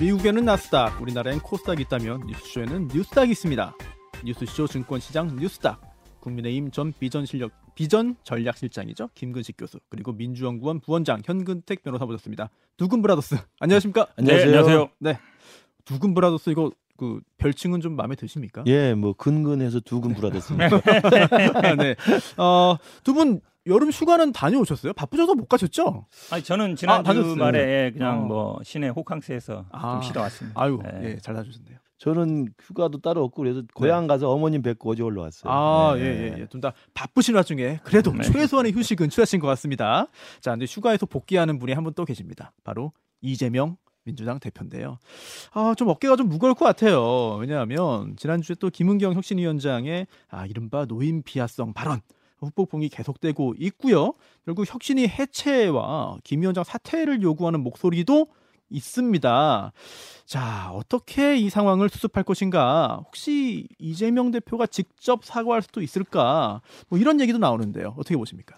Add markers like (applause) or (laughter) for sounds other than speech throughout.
미국에는 나스닥, 우리나라엔 코스닥이 있다면 뉴스쇼에는 뉴스닥이 있습니다. 뉴스쇼 증권시장 뉴스닥. 국민의힘 전 비전 실력 비전 전략실장이죠 김근식 교수 그리고 민주연구원 부원장 현근택 변호사 모셨습니다. 두근 브라더스 (laughs) 안녕하십니까? 안녕하세요. 네, 안녕하세요. 네, 두근 브라더스 이거 그 별칭은 좀 마음에 드십니까? 예, 뭐 근근해서 두근 불화됐습니다. (laughs) 네, 어 두 분 여름 휴가는 다녀오셨어요? 바쁘셔서 못 가셨죠? 아니 저는 지난 아. 주말에 그냥 어. 뭐 시내 호캉스에서 아. 좀 쉬다 왔습니다. 아유, 네. 예, 잘 다녀오셨네요. 저는 휴가도 따로 없고 그래서 고향 가서 어머님 뵙고 어제 올라왔어요. 아, 네. 예, 예, 예. 좀다 바쁘신 와중에 그래도 네. 최소한의 휴식은 취하신 것 같습니다. 자, 근데 휴가에서 복귀하는 분이 한 분 또 계십니다. 바로 이재명 민주당 대표인데요. 아, 좀 어깨가 좀 무거울 것 같아요. 왜냐하면 지난주에 또 김은경 혁신위원장의 아, 이른바 노인 비하성 발언 후폭풍이 계속되고 있고요. 결국 혁신위 해체와 김 위원장 사퇴를 요구하는 목소리도 있습니다. 자, 어떻게 이 상황을 수습할 것인가? 혹시 이재명 대표가 직접 사과할 수도 있을까? 뭐 이런 얘기도 나오는데요. 어떻게 보십니까?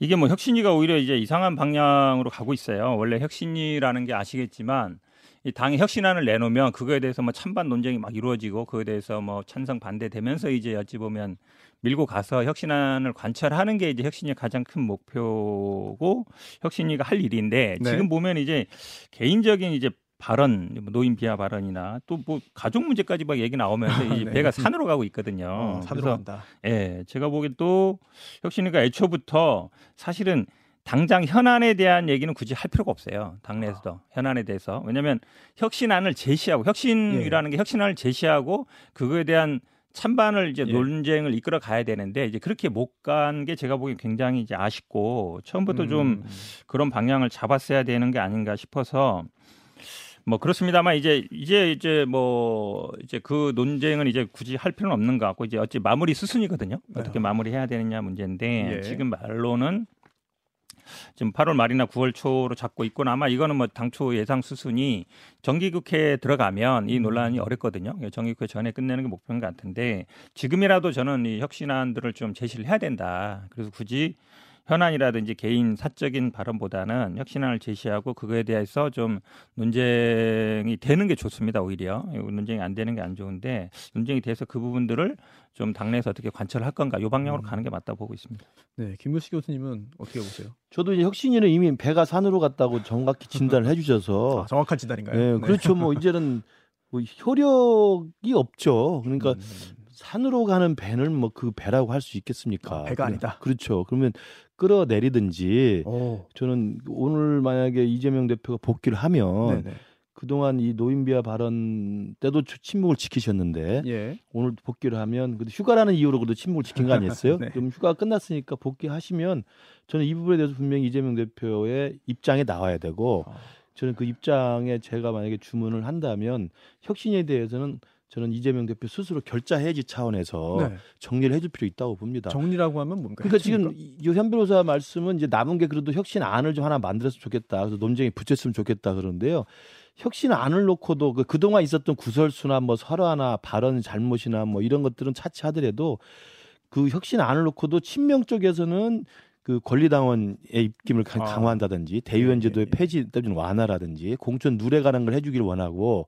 이게 뭐 혁신위가 오히려 이제 이상한 방향으로 가고 있어요. 원래 혁신위라는 게 아시겠지만 이 당이 혁신안을 내놓으면 그거에 대해서 뭐 찬반 논쟁이 막 이루어지고 그거에 대해서 뭐 찬성 반대되면서 이제 어찌 보면 밀고 가서 혁신안을 관철하는 게 이제 혁신위의 가장 큰 목표고 혁신위가 할 일인데 네. 지금 보면 이제 개인적인 이제 발언, 뭐 노인 비하 발언이나 또 뭐 가족 문제까지 막 얘기 나오면서 (laughs) 이제 네. 배가 산으로 가고 있거든요. 어, 산으로 간다. 예, 제가 보기엔 또 혁신위가 애초부터 사실은 당장 현안에 대한 얘기는 굳이 할 필요가 없어요. 당내에서도 현안에 대해서. 왜냐하면 혁신안을 제시하고 혁신이라는 게 혁신안을 제시하고 그거에 대한 찬반을 이제 예. 논쟁을 이끌어 가야 되는데 이제 그렇게 못 간 게 제가 보기엔 굉장히 이제 아쉽고 처음부터 좀 음, 그런 방향을 잡았어야 되는 게 아닌가 싶어서 뭐 그렇습니다만 이제 이제 이제 뭐 이제 그 논쟁은 이제 굳이 할 필요는 없는 것 같고 이제 어찌 마무리 수순이거든요. 어떻게 마무리해야 되느냐 문제인데 예. 지금 말로는 지금 8월 말이나 9월 초로 잡고 있고 아마 이거는 뭐 당초 예상 수순이 정기국회에 들어가면 이 논란이 어렵거든요. 정기국회 전에 끝내는 게 목표인 것 같은데 지금이라도 저는 이 혁신안들을 좀 제시를 해야 된다. 그래서 굳이 현안이라든지 개인 사적인 발언보다는 혁신안을 제시하고 그거에 대해서 좀 논쟁이 되는 게 좋습니다. 오히려 논쟁이 안 되는 게 안 좋은데 논쟁이 돼서 그 부분들을 좀 당내에서 어떻게 관철할 건가 요 방향으로 음. 가는 게 맞다 보고 있습니다. 네, 김무식 교수님은 어떻게 보세요? 저도 이제 혁신위는 이미 배가 산으로 갔다고 정확히 진단을 해주셔서 (laughs) 아, 정확한 진단인가요? 예, 그렇죠. 뭐 이제는 뭐 효력이 없죠. 그러니까 음, 산으로 가는 배는 뭐 그 배라고 할 수 있겠습니까? 아, 배가 아니다. 그렇죠. 그러면 끌어내리든지 오, 저는 오늘 만약에 이재명 대표가 복귀를 하면 네네. 그동안 이 노인비하 발언 때도 주- 침묵을 지키셨는데 예, 오늘 복귀를 하면 그래도 휴가라는 이유로 그래도 침묵을 지킨 거 아니었어요? (laughs) 네. 그럼 휴가가 끝났으니까 복귀하시면 저는 이 부분에 대해서 분명히 이재명 대표의 입장에 나와야 되고 아. 저는 그 입장에 제가 만약에 주문을 한다면 혁신에 대해서는 저는 이재명 대표 스스로 결자 해지 차원에서 네. 정리를 해줄 필요 있다고 봅니다. 정리라고 하면 뭔가요? 그러니까 지금 이현 변호사 말씀은 이제 남은 게 그래도 혁신 안을 좀 하나 만들었으면 좋겠다. 그래서 논쟁에 붙였으면 좋겠다 그러는데요. 혁신 안을 놓고도 그 그동안 있었던 구설수나 뭐 설화나 발언 잘못이나 뭐 이런 것들은 차치하더라도 그 혁신 안을 놓고도 친명 쪽에서는 그 권리당원의 입김을 강- 아. 강화한다든지 대의원제도의 예, 예. 폐지 또는 완화라든지 공천 누례 가는 걸 해주길 원하고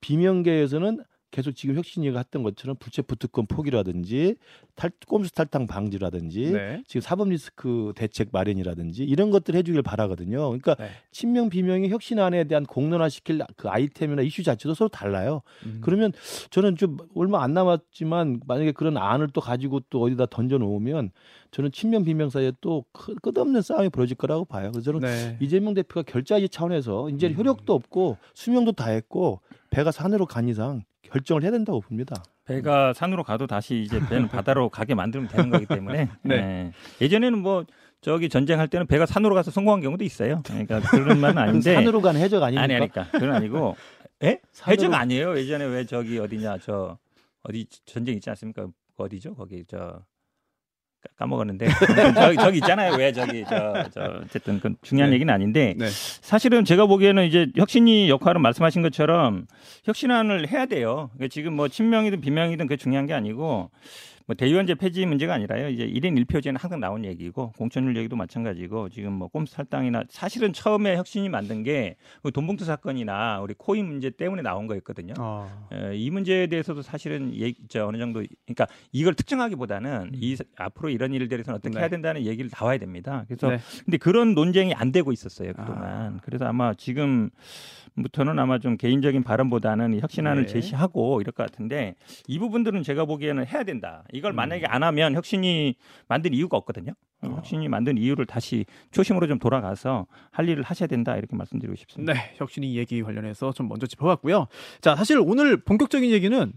비명계에서는 계속 지금 혁신위가 했던 것처럼 불체포 특권 포기라든지 탈, 꼼수 탈당 방지라든지 네. 지금 사법 리스크 대책 마련이라든지 이런 것들 해주길 바라거든요. 그러니까 네. 친명 비명이 혁신안에 대한 공론화시킬 그 아이템이나 이슈 자체도 서로 달라요. 음. 그러면 저는 좀 얼마 안 남았지만 만약에 그런 안을 또 가지고 또 어디다 던져 놓으면 저는 친명 비명 사이에 또 크- 끝없는 싸움이 벌어질 거라고 봐요. 그래서 저는 네. 이재명 대표가 결자지 차원에서 이제 음. 효력도 없고 수명도 다 했고 배가 산으로 간 이상 결정을 해야 된다고 봅니다. 배가 산으로 가도 다시 이제 배는 바다로 (laughs) 가게 만들면 되는 거기 때문에 네. 예. 예전에는 뭐 저기 전쟁할 때는 배가 산으로 가서 성공한 경우도 있어요. 그러니까 그런 말은 아닌데 산으로 간 해적 아닙니까? 아니 아니까 그건 아니고 (laughs) 예? 산으로- 해적 아니에요. 예전에 왜 저기 어디냐 저 어디 전쟁 있지 않습니까? 어디죠? 거기 저 까- 까먹었는데 저기 저기 있잖아요. 왜 저기 저, 저 어쨌든 그 중요한 네. 얘기는 아닌데 네. 사실은 제가 보기에는 이제 혁신이 역할은 말씀하신 것처럼 혁신안을 해야 돼요. 그러니까 지금 뭐 친명이든 비명이든 그게 중요한 게 아니고 뭐 대의원제 폐지 문제가 아니라요. 이제 1인 1표제는 항상 나온 얘기고 공천율 얘기도 마찬가지고 지금 뭐 꼼수 탈당이나 사실은 처음에 혁신이 만든 게그 돈봉투 사건이나 우리 코인 문제 때문에 나온 거였거든요. 아. 에, 이 문제에 대해서도 사실은 얘기, 저 어느 정도 그러니까 이걸 특정하기보다는 음. 이 앞으로 이런 일들에서는 어떻게 네. 해야 된다는 얘기를 나와야 됩니다. 그래서 네. 근데 그런 논쟁이 안 되고 있었어요 그동안. 아. 그래서 아마 지금 부터는 아마 좀 개인적인 발언보다는 이 혁신안을 네. 제시하고 이럴 것 같은데 이 부분들은 제가 보기에는 해야 된다. 이걸 음. 만약에 안 하면 혁신이 만든 이유가 없거든요. 어. 혁신이 만든 이유를 다시 초심으로 좀 돌아가서 할 일을 하셔야 된다 이렇게 말씀드리고 싶습니다. 네, 혁신이 얘기 관련해서 좀 먼저 짚어봤고요. 자, 사실 오늘 본격적인 얘기는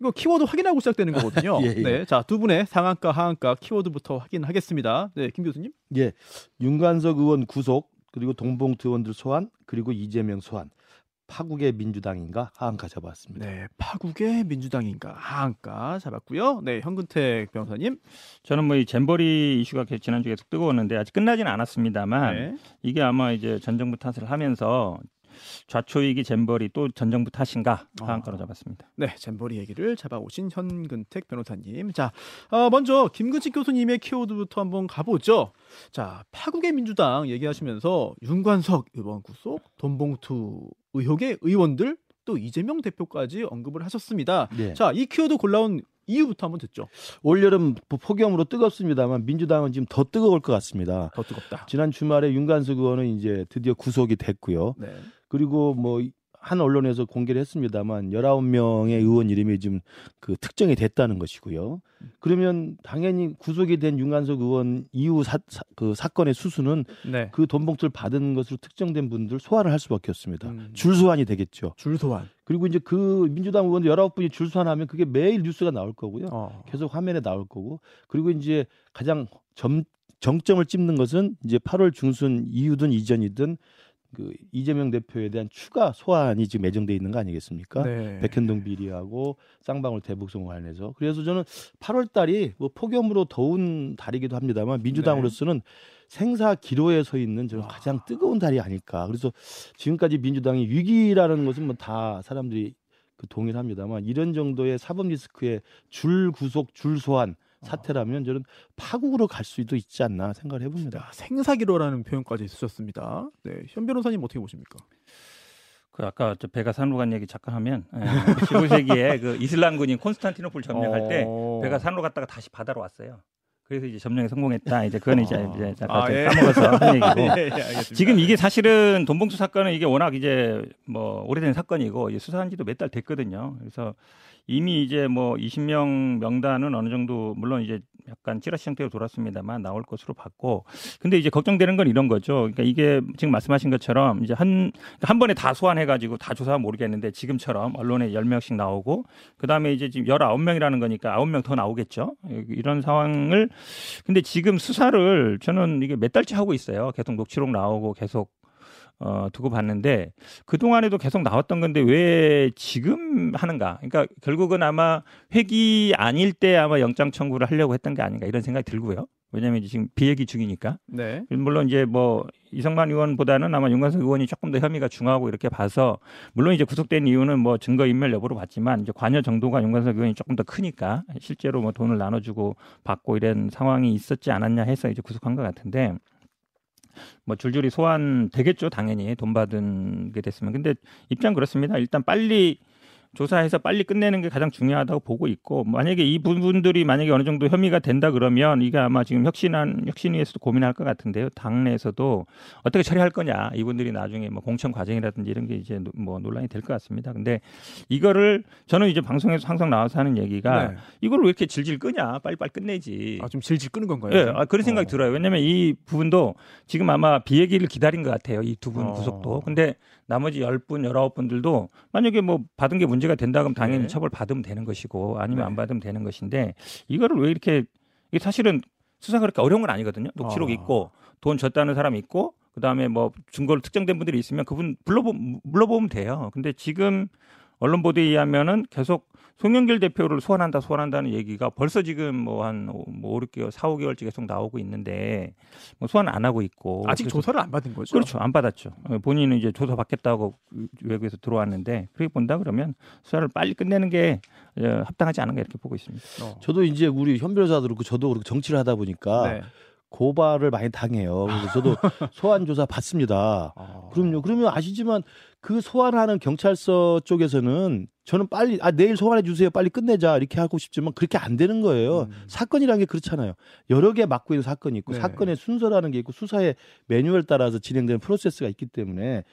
이거 키워드 확인하고 시작되는 거거든요. (laughs) 예, 예. 네, 자 두 분의 상한가, 하한가 키워드부터 확인하겠습니다. 네, 김 교수님. 예, 윤관석 의원 구속 그리고 동봉투 의원들 소환 그리고 이재명 소환 파국의 민주당인가 하한가 잡았습니다. 네, 파국의 민주당인가 하한가 잡았고요. 네, 현근택 변호사님. 저는 뭐 이 잼버리 이슈가 계- 지난주에 계속 뜨거웠는데 아직 끝나지는 않았습니다만 네. 이게 아마 이제 전 정부 탓을 하면서 좌초이기 잼버리 또 전 정부 탓인가 하한가로 아. 잡았습니다. 네, 잼버리 얘기를 잡아오신 현근택 변호사님. 자, 어, 먼저 김근식 교수님의 키워드부터 한번 가보죠. 자, 파국의 민주당 얘기하시면서 윤관석 의원 구속, 돈봉투 의혹의 의원들, 또 이재명 대표까지 언급을 하셨습니다. 네. 자, 이 키워드 골라온 이유부터 한번 듣죠. 올여름 뭐 폭염으로 뜨겁습니다만 민주당은 지금 더 뜨거울 것 같습니다. 더 뜨겁다. 지난 주말에 윤관석 의원은 이제 드디어 구속이 됐고요. 네. 그리고 뭐 한 언론에서 공개를 했습니다만 19명의 의원 이름이 지금 그 특정이 됐다는 것이고요. 그러면 당연히 구속이 된 윤관석 의원 이후 사, 사- 그 사건의 수수는 네. 그 돈봉투를 받은 것으로 특정된 분들 소환을 할 수밖에 없습니다. 음. 줄 소환이 되겠죠. 줄 소환. 그리고 이제 그 민주당 의원들 19분이 줄 소환하면 그게 매일 뉴스가 나올 거고요. 어. 계속 화면에 나올 거고 그리고 이제 가장 점, 정점을 찝는 것은 이제 8월 중순 이후든 이전이든 그 이재명 대표에 대한 추가 소환이 지금 예정돼 있는 거 아니겠습니까? 네. 백현동 비리하고 쌍방울 대북송 관련해서 그래서 저는 8월 달이 뭐 폭염으로 더운 달이기도 합니다만 민주당으로서는 생사 기로에 서 있는 저는 와. 가장 뜨거운 달이 아닐까. 그래서 지금까지 민주당이 위기라는 것은 뭐 다 사람들이 그 동의를 합니다만 이런 정도의 사법 리스크의 줄 구속, 줄 소환 사태라면 저는 파국으로 갈 수도 있지 않나 생각을 해봅니다. 자, 생사기로라는 표현까지 쓰셨습니다. 네, 현 변호사님 어떻게 보십니까? 그 아까 저 배가 산으로 간 얘기 잠깐 하면 예, 15세기에 (laughs) 그 이슬람군인 콘스탄티노플 점령할 때 어. 배가 산으로 갔다가 다시 바다로 왔어요. 그래서 이제 점령에 성공했다. 이제 그건 이제, 아. 이제 잠깐 아, 좀 예. 까먹어서 (laughs) 한 얘기고. 예, 예. 지금 이게 사실은 돈봉투 사건은 이게 워낙 이제 뭐 오래된 사건이고 수사한 지도 몇 달 됐거든요. 그래서 이미 이제 뭐 20명 명단은 어느 정도 물론 이제 약간 찌라시 형태로 돌았습니다만 나올 것으로 봤고 근데 이제 걱정되는 건 이런 거죠. 그러니까 이게 지금 말씀하신 것처럼 이제 한 한 번에 다 소환해 가지고 다 조사하면 모르겠는데 지금처럼 언론에 10명씩 나오고 그다음에 이제 지금 19명이라는 거니까 9명 더 나오겠죠. 이런 상황을 근데 지금 수사를 저는 이게 몇 달째 하고 있어요. 계속 녹취록 나오고 계속 어, 두고 봤는데 그 동안에도 계속 나왔던 건데 왜 지금 하는가? 그러니까 결국은 아마 회기 아닐 때 아마 영장 청구를 하려고 했던 게 아닌가 이런 생각이 들고요. 왜냐하면 지금 비얘기 중이니까. 네. 물론 이제 뭐 이성만 의원보다는 아마 윤관석 의원이 조금 더 혐의가 중하고 이렇게 봐서 물론 이제 구속된 이유는 뭐 증거 인멸 여부로 봤지만 이제 관여 정도가 윤관석 의원이 조금 더 크니까 실제로 뭐 돈을 나눠주고 받고 이런 상황이 있었지 않았냐 해서 이제 구속한 것 같은데 뭐 줄줄이 소환 되겠죠 당연히. 돈 받은 게 됐으면. 근데 입장 그렇습니다. 일단 빨리 조사해서 빨리 끝내는 게 가장 중요하다고 보고 있고 만약에 이 부분들이 만약에 어느 정도 혐의가 된다 그러면 이게 아마 지금 혁신안 혁신위에서도 고민할 것 같은데요 당내에서도 어떻게 처리할 거냐 이분들이 나중에 뭐 공천 과정이라든지 이런 게 이제 노- 뭐 논란이 될 것 같습니다 근데 이거를 저는 이제 방송에서 항상 나와서 하는 얘기가 네. 이걸 왜 이렇게 질질 끄냐 빨리빨리 끝내지 아, 좀 질질 끄는 건가요? 예, 아, 그런 생각이 어. 들어요. 왜냐면 이 부분도 지금 아마 비얘기를 기다린 것 같아요. 이 두분 어. 구속도. 근데 나머지 10분, 19분들도 만약에 뭐 받은 게 문제 가 된다 그러면 당연히 네. 처벌 받으면 되는 것이고 아니면 네. 안 받으면 되는 것인데 이거를 왜 이렇게 이게 사실은 수사 그렇게 어려운 건 아니거든요. 녹취록 아. 있고 돈 줬다는 사람 있고 그다음에 뭐 증거로 특정된 분들이 있으면 그분 불러보 물러보면 돼요. 근데 지금 언론 보도에 의하면은 계속 송영길 대표를 소환한다 소환한다는 얘기가 벌써 지금 뭐 한 뭐 5, 6개월, 4, 5개월째 계속 나오고 있는데 뭐 소환 안 하고 있고 아직 그래서 조사를 안 받은 거죠. 그렇죠. 안 받았죠. 어, 본인은 이제 조사 받겠다고 외국에서 들어왔는데 그렇게 본다 그러면 수사를 빨리 끝내는 게 어, 합당하지 않은가 이렇게 보고 있습니다. 어. 저도 이제 우리 현 변호사도 그렇고 저도 그렇고 정치를 하다 보니까 네. 고발을 많이 당해요. 그래서 저도 (laughs) 소환 조사 받습니다. 아. 그럼요. 그러면 아시지만 그 소환하는 경찰서 쪽에서는 저는 빨리 아 내일 소환해 주세요. 빨리 끝내자 이렇게 하고 싶지만 그렇게 안 되는 거예요. 음. 사건이라는 게 그렇잖아요. 여러 개 맡고 있는 사건이 있고 네. 사건의 순서라는 게 있고 수사의 매뉴얼 따라서 진행되는 프로세스가 있기 때문에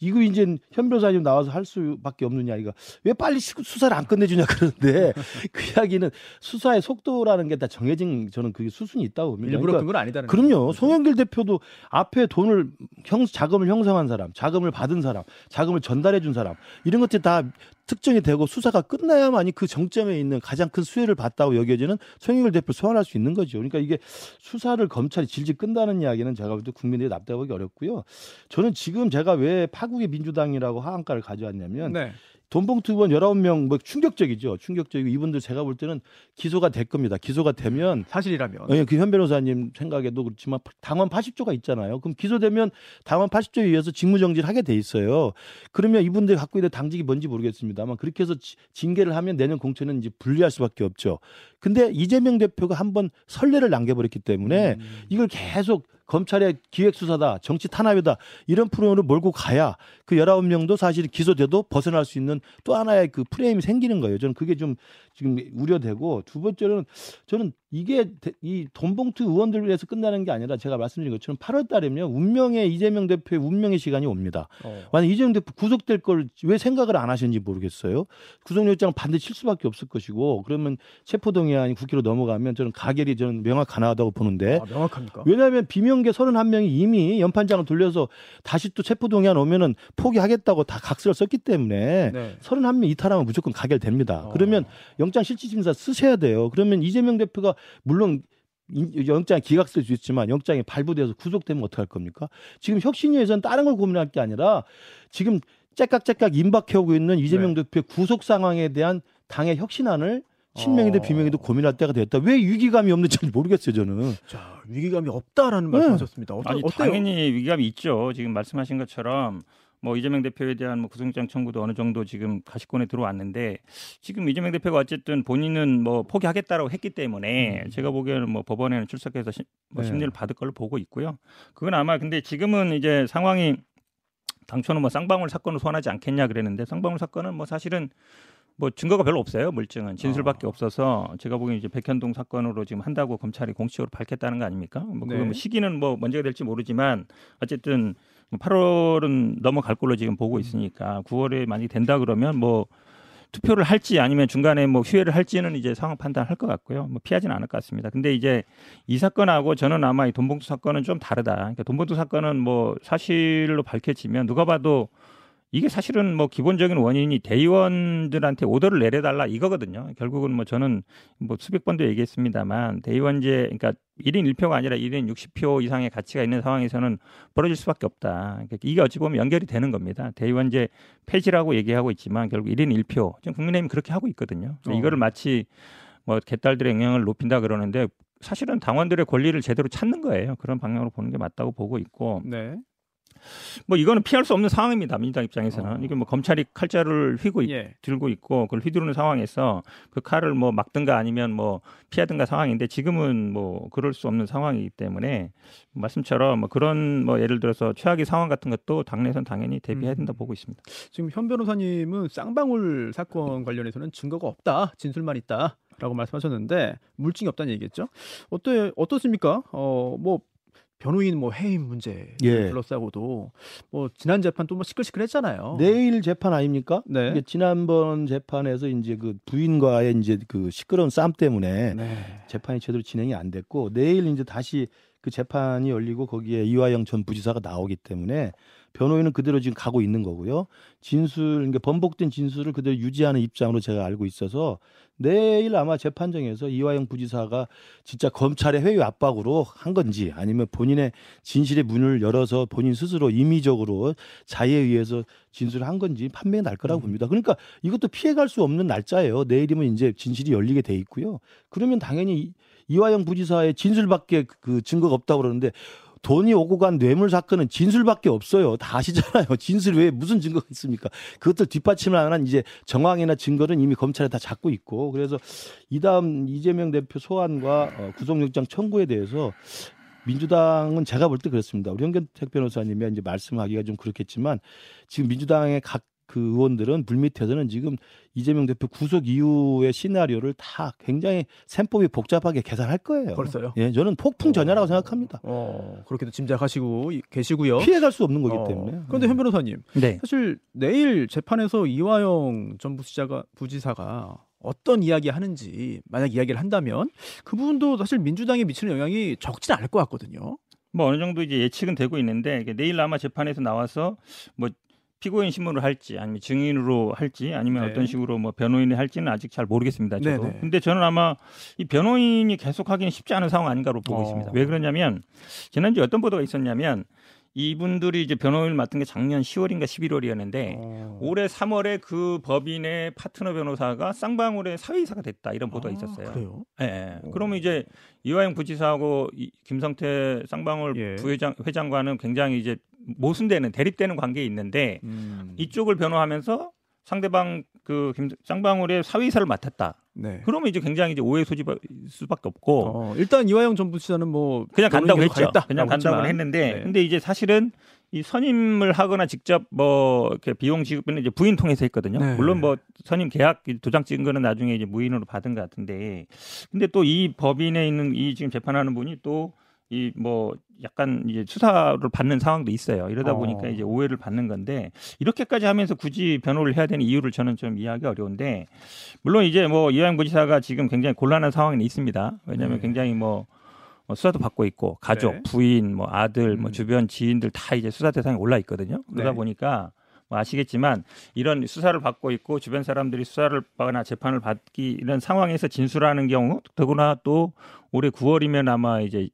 이거 이제 현 변호사님 나와서 할 수밖에 없는 이야기가 왜 빨리 시- 수사를 안 끝내주냐 그러는데 (laughs) 그 이야기는 수사의 속도라는 게 다 정해진 저는 그게 수순이 있다고 봅니다. 일부러 그러니까 끈건 아니다는 그럼요. 거죠. 송영길 대표도 앞에 돈을 형 자금을 형성한 사람, 자금을 받은 사람, 자금을 전달해 준 사람 이런 것들이 다 특정이 되고 수사가 끝나야만이 그 정점에 있는 가장 큰 수혜를 봤다고 여겨지는 송영길 대표 를 소환할 수 있는 거죠. 그러니까 이게 수사를 검찰이 질질 끈다는 이야기는 제가 볼 때 국민들이 납득하기 어렵고요. 저는 지금 제가 왜 파국의 민주당이라고 하한가를 가져왔냐면 네. 돈봉투 의원 19명 뭐 충격적이죠. 충격적이고 이분들 제가 볼 때는 기소가 될 겁니다. 기소가 되면 사실이라면 예, 그현 변호사님 생각에도 그렇지만 당원 80조가 있잖아요. 그럼 기소되면 당원 80조에 의해서 직무정지를 하게 돼 있어요. 그러면 이분들이 갖고 있는 당직이 뭔지 모르겠습니다만 그렇게 해서 지- 징계를 하면 내년 공천은 이제 분리할 수밖에 없죠. 근데 이재명 대표가 한번 선례를 남겨버렸기 때문에 음. 이걸 계속 검찰의 기획수사다, 정치 탄압이다, 이런 프레임으로 몰고 가야 그 19명도 사실 기소돼도 벗어날 수 있는 또 하나의 그 프레임이 생기는 거예요. 저는 그게 좀 지금 우려되고 두 번째는 저는 이게 대- 이 돈봉투 의원들을 위해서 끝나는 게 아니라 제가 말씀드린 것처럼 8월 달에면 운명의 이재명 대표의 운명의 시간이 옵니다. 어. 만약 이재명 대표 구속될 걸 왜 생각을 안 하시는지 모르겠어요. 구속영장 반드시 칠 수밖에 없을 것이고 그러면 체포동의안이 국회로 넘어가면 저는 가결이 저는 명확하다고 보는데 아, 명확합니까? 왜냐하면 비명계 31명이 이미 연판장을 돌려서 다시 또 체포동의안 오면은 포기하겠다고 다 각서를 썼기 때문에 네. 31명 이탈하면 무조건 가결됩니다. 어. 그러면 영장 실질심사 쓰셔야 돼요. 그러면 이재명 대표가 물론 인- 영장 기각될 수 있지만 영장이 발부돼서 구속되면 어떡할 겁니까? 지금 혁신위에서는 다른 걸 고민할 게 아니라 지금 째깍째깍 임박해오고 있는 이재명 대표의 구속 상황에 대한 당의 혁신안을 친명이든 어. 비명이든 고민할 때가 됐다. 왜 위기감이 없는지 모르겠어요, 저는. 자 위기감이 없다라는 네. 말씀하셨습니다. 어떠, 아니 어때요? 당연히 위기감이 있죠. 지금 말씀하신 것처럼 뭐 이재명 대표에 대한 뭐 구속영장 청구도 어느 정도 지금 가시권에 들어왔는데 지금 이재명 대표가 어쨌든 본인은 뭐 포기하겠다라고 했기 때문에 제가 보기에는 뭐 법원에는 출석해서 시, 뭐 네. 심리를 받을 걸로 보고 있고요. 그건 아마 근데 지금은 이제 상황이 당초는 뭐 쌍방울 사건을 소환하지 않겠냐 그랬는데 쌍방울 사건은 뭐 사실은 뭐 증거가 별로 없어요. 물증은 진술밖에 없어서 제가 보기엔 이제 백현동 사건으로 지금 한다고 검찰이 공식적으로 밝혔다는 거 아닙니까? 뭐 네. 그거 뭐 시기는 뭐 언제가 될지 모르지만 어쨌든 뭐 8월은 넘어갈 걸로 지금 보고 있으니까 9월에 만약에 된다 그러면 뭐 투표를 할지 아니면 중간에 뭐 휴회를 할지는 이제 상황 판단할 것 같고요. 뭐 피하지는 않을 것 같습니다. 근데 이제 이 사건하고 저는 아마 이 돈봉투 사건은 좀 다르다. 그러니까 돈봉투 사건은 뭐 사실로 밝혀지면 누가 봐도 이게 사실은 뭐 기본적인 원인이 대의원들한테 오더를 내려달라 이거거든요. 결국은 뭐 저는 뭐 수백 번도 얘기했습니다만 대의원제 그러니까 1인 1표가 아니라 1인 60표 이상의 가치가 있는 상황에서는 벌어질 수밖에 없다. 그러니까 이게 어찌 보면 연결이 되는 겁니다. 대의원제 폐지라고 얘기하고 있지만 결국 1인 1표 지금 국민의힘이 그렇게 하고 있거든요. 어. 이거를 마치 뭐 개딸들의 영향을 높인다 그러는데 사실은 당원들의 권리를 제대로 찾는 거예요. 그런 방향으로 보는 게 맞다고 보고 있고 네. 뭐 이거는 피할 수 없는 상황입니다. 민주당 입장에서는 어. 이게 뭐 검찰이 칼자를 휘고 있, 예. 들고 있고 그걸 휘두르는 상황에서 그 칼을 뭐 막든가 아니면 뭐 피하든가 상황인데 지금은 뭐 그럴 수 없는 상황이기 때문에 말씀처럼 뭐 그런 뭐 예를 들어서 최악의 상황 같은 것도 당내에서는 당연히 대비해야 된다 음. 보고 있습니다. 지금 현 변호사님은 쌍방울 사건 관련해서는 증거가 없다, 진술만 있다. 라고 말씀하셨는데 물증이 없다는 얘기겠죠. 어때 어떻습니까? 어뭐 변호인 뭐 해임 문제 예. 둘러싸고도 뭐 지난 재판 또 뭐 시끌시끌했잖아요. 내일 재판 아닙니까? 네. 이게 지난번 재판에서 이제 그 부인과의 이제 그 시끄러운 싸움 때문에 네. 재판이 제대로 진행이 안 됐고 내일 이제 다시 그 재판이 열리고 거기에 이화영 전 부지사가 나오기 때문에 변호인은 그대로 지금 가고 있는 거고요. 진술, 그러니까 번복된 진술을 그대로 유지하는 입장으로 제가 알고 있어서 내일 아마 재판정에서 이화영 부지사가 진짜 검찰의 회유 압박으로 한 건지 아니면 본인의 진실의 문을 열어서 본인 스스로 임의적으로 자의에 의해서 진술을 한 건지 판명이 날 거라고 음. 봅니다. 그러니까 이것도 피해갈 수 없는 날짜예요. 내일이면 이제 진실이 열리게 돼 있고요. 그러면 당연히 이- 이화영 부지사의 진술밖에 그 증거가 없다고 그러는데 돈이 오고 간 뇌물 사건은 진술밖에 없어요. 다 아시잖아요. (laughs) 진술 외에 무슨 증거가 있습니까? 그것들 뒷받침하는 이제 정황이나 증거는 이미 검찰에 다 잡고 있고 그래서 이 다음 이재명 대표 소환과 어, 구속영장 청구에 대해서 민주당은 제가 볼 때 그렇습니다. 우리 현견택 변호사님이 이제 말씀하기가 좀 그렇겠지만 지금 민주당의 각 그 의원들은 물밑에서는 지금 이재명 대표 구속 이후의 시나리오를 다 굉장히 셈법이 복잡하게 계산할 거예요. 벌써요? 예, 저는 폭풍 전야라고 생각합니다. 어, 그렇게도 짐작하시고 이- 계시고요. 피해갈 수 없는 거기 어, 때문에. 그런데 현 변호사님, 네. 사실 내일 재판에서 이화영 전 부지사가 부지사가 어떤 이야기 하는지 만약 이야기를 한다면 그 부분도 사실 민주당에 미치는 영향이 적진 않을 것 같거든요. 뭐 어느 정도 이제 예측은 되고 있는데 내일 아마 재판에서 나와서 뭐 피고인 신문을 할지 아니면 증인으로 할지 아니면 네. 어떤 식으로 뭐 변호인이 할지는 아직 잘 모르겠습니다. 저도. 네네. 근데 저는 아마 이 변호인이 계속 하기는 쉽지 않은 상황 아닌가로 보고 어. 있습니다. 왜 그러냐면 지난주에 어떤 보도가 있었냐면 이분들이 이제 변호인을 맡은 게 작년 10월인가 11월이었는데 어. 올해 3월에 그 법인의 파트너 변호사가 쌍방울의 사회이사가 됐다 이런 보도가 아, 있었어요. 그래요? 예, 예. 오. 그러면 이제 이화영 부지사하고 이 김성태 쌍방울 예. 부회장 회장과는 굉장히 이제 모순되는 대립되는 관계에 있는데 음. 이쪽을 변호하면서 상대방 그 김, 쌍방울의 사회이사를 맡았다. 네. 그러면 이제 굉장히 이제 오해 소지할 수밖에 없고 어, 일단 이화영 전 부지사는 뭐 그냥 간다고 했죠. 그냥 간다고. 했는데 네. 근데 이제 사실은 이 선임을 하거나 직접 뭐 이렇게 비용 지급은 이제 부인 통해서 했거든요. 네. 물론 뭐 선임 계약 도장 찍은 거는 나중에 이제 무인으로 받은 것 같은데 근데 또 이 법인에 있는 이 지금 재판하는 분이 또 이 뭐 약간 이제 수사를 받는 상황도 있어요. 이러다 어. 보니까 이제 오해를 받는 건데 이렇게까지 하면서 굳이 변호를 해야 되는 이유를 저는 좀 이해하기 어려운데 물론 이제 뭐 이화영 부지사가 지금 굉장히 곤란한 상황이 있습니다. 왜냐하면 네. 굉장히 뭐 어, 수사도 받고 있고 가족, 네. 부인, 뭐 아들, 뭐 음. 주변 지인들 다 이제 수사 대상에 올라 있거든요. 그러다 네. 보니까 뭐 아시겠지만 이런 수사를 받고 있고 주변 사람들이 수사를 받거나 재판을 받기 이런 상황에서 진술하는 경우 더구나 또 올해 9월이면 아마 이제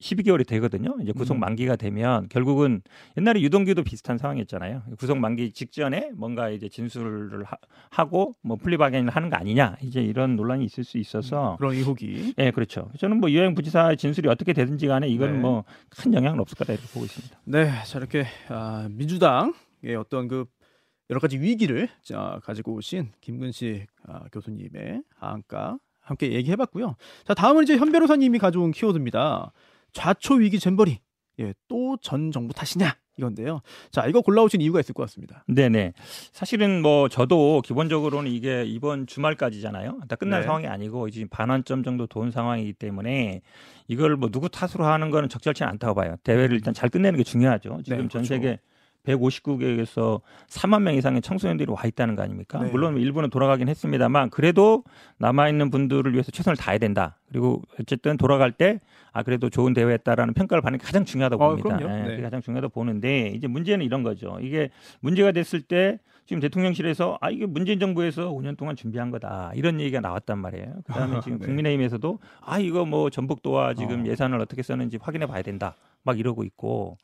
12개월이 되거든요. 이제 구속 음. 만기가 되면 결국은 옛날에 유동규도 비슷한 상황이었잖아요. 구속 만기 직전에 뭔가 이제 진술을 하, 고뭐 플리바겐을 하는 거 아니냐 이제 이런 논란이 있을 수 있어서 그런 의혹이 예, 그렇죠. 저는 뭐 이화영 부지사의 진술이 어떻게 되든지 간에 이건 네. 뭐큰 영향은 없을 거다 이렇게 보고 있습니다. 네, 자 이렇게 아, 민주당의 어떤 그 여러 가지 위기를 자, 가지고 오신 김근식 아, 교수님의 하한가 함께 얘기해봤고요. 자 다음은 이제 현 변호사님이 가져온 키워드입니다. 좌초 위기 잼버리. 예, 또 전 정부 탓이냐 이건데요. 자 이거 골라오신 이유가 있을 것 같습니다. 네네. 사실은 뭐 저도 기본적으로는 이게 이번 주말까지잖아요. 다 끝난 네. 상황이 아니고 이제 반환점 정도 돈 상황이기 때문에 이걸 뭐 누구 탓으로 하는 거는 적절치 않다고 봐요. 대회를 일단 잘 끝내는 게 중요하죠. 지금 네, 전 그렇죠. 세계 159개국에서 3만 명 이상의 청소년들이 와 있다는 거 아닙니까? 네. 물론 일부는 돌아가긴 했습니다만 그래도 남아 있는 분들을 위해서 최선을 다해야 된다. 그리고 어쨌든 돌아갈 때 아 그래도 좋은 대회였다라는 평가를 받는 게 가장 중요하다고 어, 봅니다. 예, 네. 그게 가장 중요하다고 보는데 이제 문제는 이런 거죠. 이게 문제가 됐을 때 지금 대통령실에서 아 이게 문재인 정부에서 5년 동안 준비한 거다 이런 얘기가 나왔단 말이에요. 그다음에 (laughs) 지금 네. 국민의힘에서도 아 이거 뭐 전북도와 지금 어. 예산을 어떻게 썼는지 확인해 봐야 된다 막 이러고 있고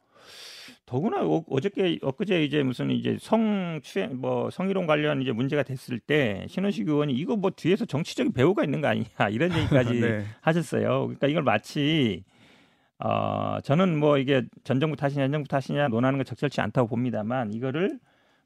더구나 어, 어저께 엊그제 이제 무슨 이제 성추행 뭐 성희롱 관련 이제 문제가 됐을 때 신원식 의원이 이거 뭐 뒤에서 정치적인 배우가 있는 거 아니냐 (laughs) 이런 얘기까지 (laughs) 네. 하셨어요. 그러니까 이걸 마치 어 저는 뭐 이게 전 정부 탓이냐 현 정부 탓이냐 논하는 건 적절치 않다고 봅니다만 이거를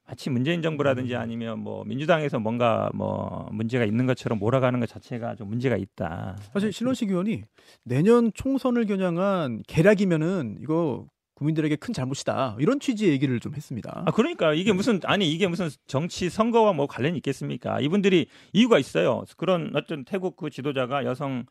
마치 문재인 정부라든지 음. 아니면 뭐 민주당에서 뭔가 뭐 문제가 있는 것처럼 몰아가는 것 자체가 좀 문제가 있다. 사실 신원식 의원이 내년 총선을 겨냥한 계략이면은 이거 국민들에게 큰 잘못이다 이런 취지의 얘기를 좀 했습니다. 아 그러니까 이게 무슨 아니 이게 무슨 정치 선거와 뭐 관련이 있겠습니까? 이분들이 이유가 있어요. 그런 어떤 태국 그 지도자가 여성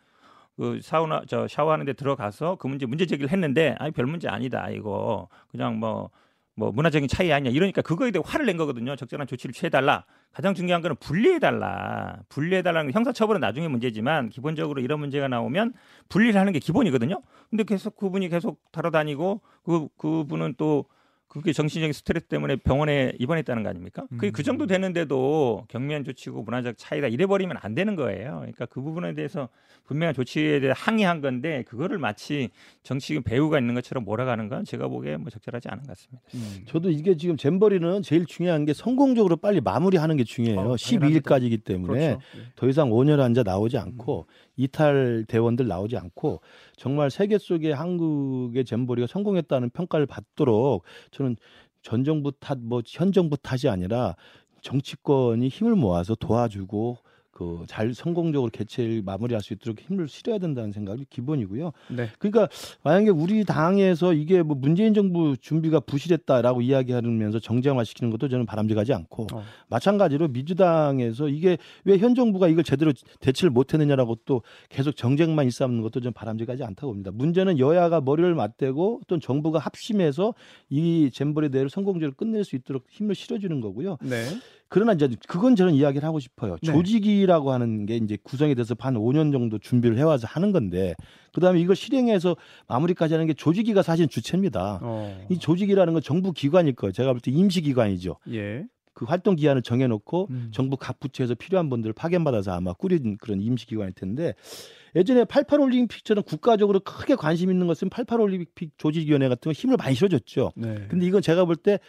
그 사우나 저 샤워하는데 들어가서 그 문제 문제 제기를 했는데 아니 별 문제 아니다 이거 그냥 뭐 뭐 문화적인 차이 아니냐 이러니까 그거에 대해 화를 낸 거거든요. 적절한 조치를 취해달라. 가장 중요한 거는 분리해달라. 분리해달라는 게 형사처벌은 나중에 문제지만 기본적으로 이런 문제가 나오면 분리를 하는 게 기본이거든요. 근데 계속 그분이 계속 다뤄다니고 그 그분은 또 그게 정신적인 스트레스 때문에 병원에 입원했다는 거 아닙니까? 그게 음. 그 정도 되는데도 경미한 조치고 문화적 차이다 이래 버리면 안 되는 거예요. 그러니까 그 부분에 대해서 분명한 조치에 대해 항의한 건데 그거를 마치 정치인 배우가 있는 것처럼 몰아가는 건 제가 보기에 뭐 적절하지 않은 것 같습니다. 음. 저도 이게 지금 잼버리는 제일 중요한 게 성공적으로 빨리 마무리하는 게 중요해요. 어, 12일까지이기 때문에 그렇죠. 예. 더 이상 온열 환자 나오지 않고 이탈 대원들 나오지 않고 정말 세계 속에 한국의 잼버리가 성공했다는 평가를 받도록 저는 전 정부 탓, 뭐 현 정부 탓이 아니라 정치권이 힘을 모아서 도와주고 그 잘 성공적으로 개최를 마무리할 수 있도록 힘을 실어야 된다는 생각이 기본이고요. 네. 그러니까 만약에 우리 당에서 이게 뭐 문재인 정부 준비가 부실했다라고 이야기하면서 정쟁화시키는 것도 저는 바람직하지 않고 어. 마찬가지로 민주당에서 이게 왜 현 정부가 이걸 제대로 대처를 못했느냐라고 또 계속 정쟁만 일삼는 것도 좀 바람직하지 않다고 봅니다. 문제는 여야가 머리를 맞대고 또 정부가 합심해서 이 잼버리 대회를 성공적으로 끝낼 수 있도록 힘을 실어주는 거고요. 네. 그러나 이제 그건 저는 이야기를 하고 싶어요. 네. 조직이라고 하는 게 이제 구성이 돼서 한 5년 정도 준비를 해와서 하는 건데 그다음에 이걸 실행해서 마무리까지 하는 게 조직위가 사실 주체입니다. 어. 이 조직이라는 건 정부 기관일 거예요. 제가 볼 때 임시 기관이죠. 예. 그 활동 기한을 정해놓고 음. 정부 각 부처에서 필요한 분들을 파견받아서 아마 꾸린 그런 임시 기관일 텐데 예전에 88 올림픽처럼 국가적으로 크게 관심 있는 것은 88 올림픽 조직위원회 같은 거 힘을 많이 실어줬죠. 네. 근데 이건 제가 볼 때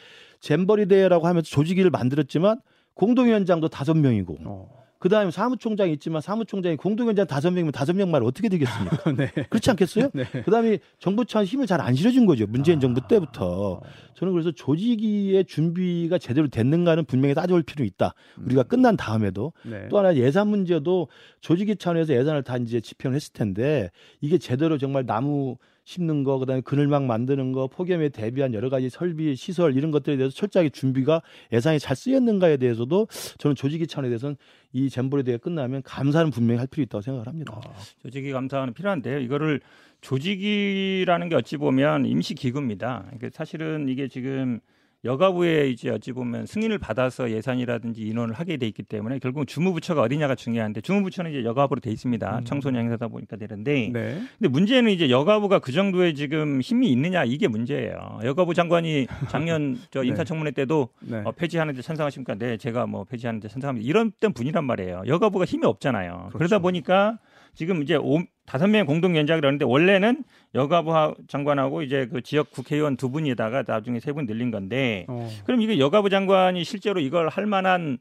잼버리 대회라고 하면서 조직위를 만들었지만 공동위원장도 다섯 명이고 어. 그 다음에 사무총장이 있지만 사무총장이 공동위원장 다섯 명이면 다섯 명 말 어떻게 되겠습니까? (laughs) 네. 그렇지 않겠어요? (laughs) 네. 그 다음에 정부 차원 힘을 잘 안 실어준 거죠. 문재인 정부 때부터. 저는 그래서 조직위의 준비가 제대로 됐는가는 분명히 따져볼 필요 있다. 우리가 끝난 다음에도 네. 또 하나 예산 문제도 조직위 차원에서 예산을 다 이제 집행을 했을 텐데 이게 제대로 정말 나무 심는 거 그다음에 그늘막 만드는 거 폭염에 대비한 여러 가지 설비 시설 이런 것들에 대해서 철저하게 준비가 예산이 잘 쓰였는가에 대해서도 저는 조직위 차원에 대해서는 이 잼버리 대회 끝나면 감사는 분명히 할 필요 있다고 생각을 합니다. 조직이 감사는 필요한데요. 이거를 조직이라는 게 어찌 보면 임시 기구입니다. 그러니까 사실은 이게 지금 여가부에 이제 어찌 보면 승인을 받아서 예산이라든지 인원을 하게 돼 있기 때문에 결국 주무부처가 어디냐가 중요한데 주무부처는 이제 여가부로 돼 있습니다. 음. 청소년 행사다 보니까 되는데 네. 근데 문제는 이제 여가부가 그 정도의 지금 힘이 있느냐 이게 문제예요. 여가부 장관이 작년 (laughs) 저 네. 인사청문회 때도 네. 어, 폐지하는데 찬성하십니까? 네, 제가 뭐 폐지하는데 찬성합니다. 이런 땐 분이란 말이에요. 여가부가 힘이 없잖아요. 그렇죠. 그러다 보니까 지금 이제 오- 다섯 명의 공동위원장이 그러는데 원래는 여가부 하- 장관하고 이제 그 지역 국회의원 두 분이다가 나중에 세 분 늘린 건데 어. 그럼 이게 여가부 장관이 실제로 이걸 할 만한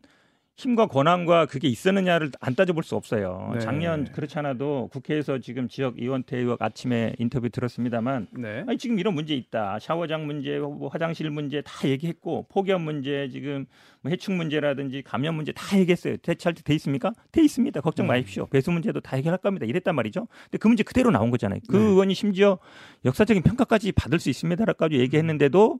힘과 권한과 그게 있었느냐를 안 따져볼 수 없어요. 네. 작년 그렇지 않아도 국회에서 지금 지역 의원태 의원 아침에 인터뷰 들었습니다만 네. 아니 지금 이런 문제 있다. 샤워장 문제, 뭐 화장실 문제 다 얘기했고 폭염 문제, 지금 뭐 해충 문제라든지 감염 문제 다 얘기했어요. 대처할 때 돼 있습니까? 돼 있습니다. 걱정 네. 마십시오. 배수 문제도 다 해결할 겁니다. 이랬단 말이죠. 근데 그 문제 그대로 나온 거잖아요. 그 네. 의원이 심지어 역사적인 평가까지 받을 수 있습니다라까지 얘기했는데도 이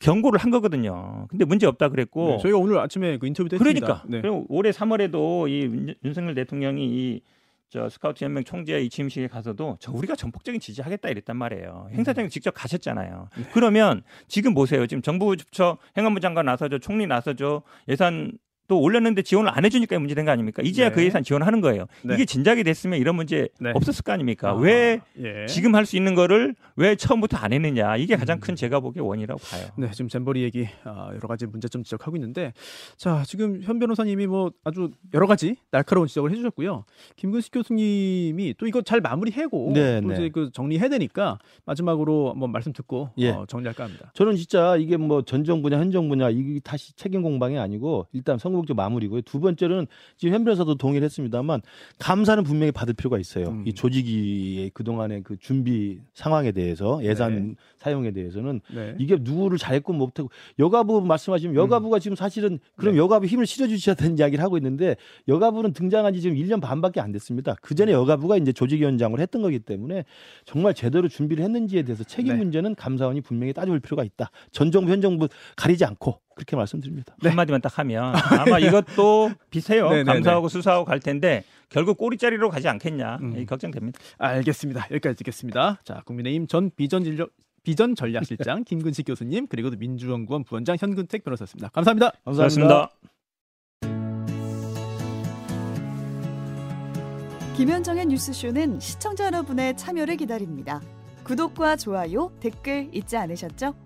경고를 한 거거든요. 근데 문제 없다 그랬고 네, 저희가 오늘 아침에 그 인터뷰도 했습니다. 그러니까 네. 올해 3월에도 이 윤- 윤석열 대통령이 이 저 스카우트 연맹 총재 이 취임식에 가서도 저 우리가 전폭적인 지지하겠다 이랬단 말이에요. 음. 행사장에 직접 가셨잖아요. 그러면 지금 보세요. 지금 정부 부처 행안부 장관 나서죠, 총리 나서죠, 예산 또 올렸는데 지원을 안 해주니까 문제된 거 아닙니까? 이제야 네. 그 예산 지원하는 거예요. 네. 이게 진작에 됐으면 이런 문제 네. 없었을 거 아닙니까? 아, 왜 예. 지금 할 수 있는 거를 왜 처음부터 안 했느냐? 이게 가장 음. 큰 제가 보기에 원이라고 봐요. 네, 지금 잼버리 얘기 아, 여러 가지 문제점 지적하고 있는데 자 지금 현 변호사님이 뭐 아주 여러 가지 날카로운 지적을 해주셨고요. 김근식 교수님이 또 이거 잘 마무리하고 네, 또 네. 이제 그 정리해야 되니까 마지막으로 한번 말씀 듣고 예. 어, 정리할까 합니다. 저는 진짜 이게 뭐 전 정부냐 현 정부냐 이게 다시 책임 공방이 아니고 일단 선거 국적 마무리고요. 두 번째는 지금 현 변호사도 동의를 했습니다만 감사는 분명히 받을 필요가 있어요. 음. 이 조직위의 그동안의 그 준비 상황에 대해서 예산 네. 사용에 대해서는 네. 이게 누구를 잘했고 못하고 여가부 말씀하시면 여가부가 지금 사실은 그럼 네. 여가부 힘을 실어주셔야 되는 이야기를 하고 있는데 여가부는 등장한 지 지금 1년 반밖에 안 됐습니다. 그 전에 여가부가 이제 조직위원장을 했던 거기 때문에 정말 제대로 준비를 했는지에 대해서 책임 네. 문제는 감사원이 분명히 따져볼 필요가 있다. 전 정부 현 정부 가리지 않고 그렇게 말씀드립니다. 한마디만 딱 하면 아마 이것도 (laughs) 비슷해요. 네, 네, 감사하고 수사하고 갈 텐데 결국 꼬리자리로 가지 않겠냐 음. 이 걱정됩니다. 알겠습니다. 여기까지 듣겠습니다. 자, 국민의힘 전 비전 진료 비전 전략실장 (laughs) 김근식 교수님 그리고 또 민주연구원 부원장 현근택 변호사였습니다. 감사합니다. 감사합니다. 김현정의 뉴스쇼는 시청자 여러분의 참여를 기다립니다. 구독과 좋아요, 댓글 잊지 않으셨죠?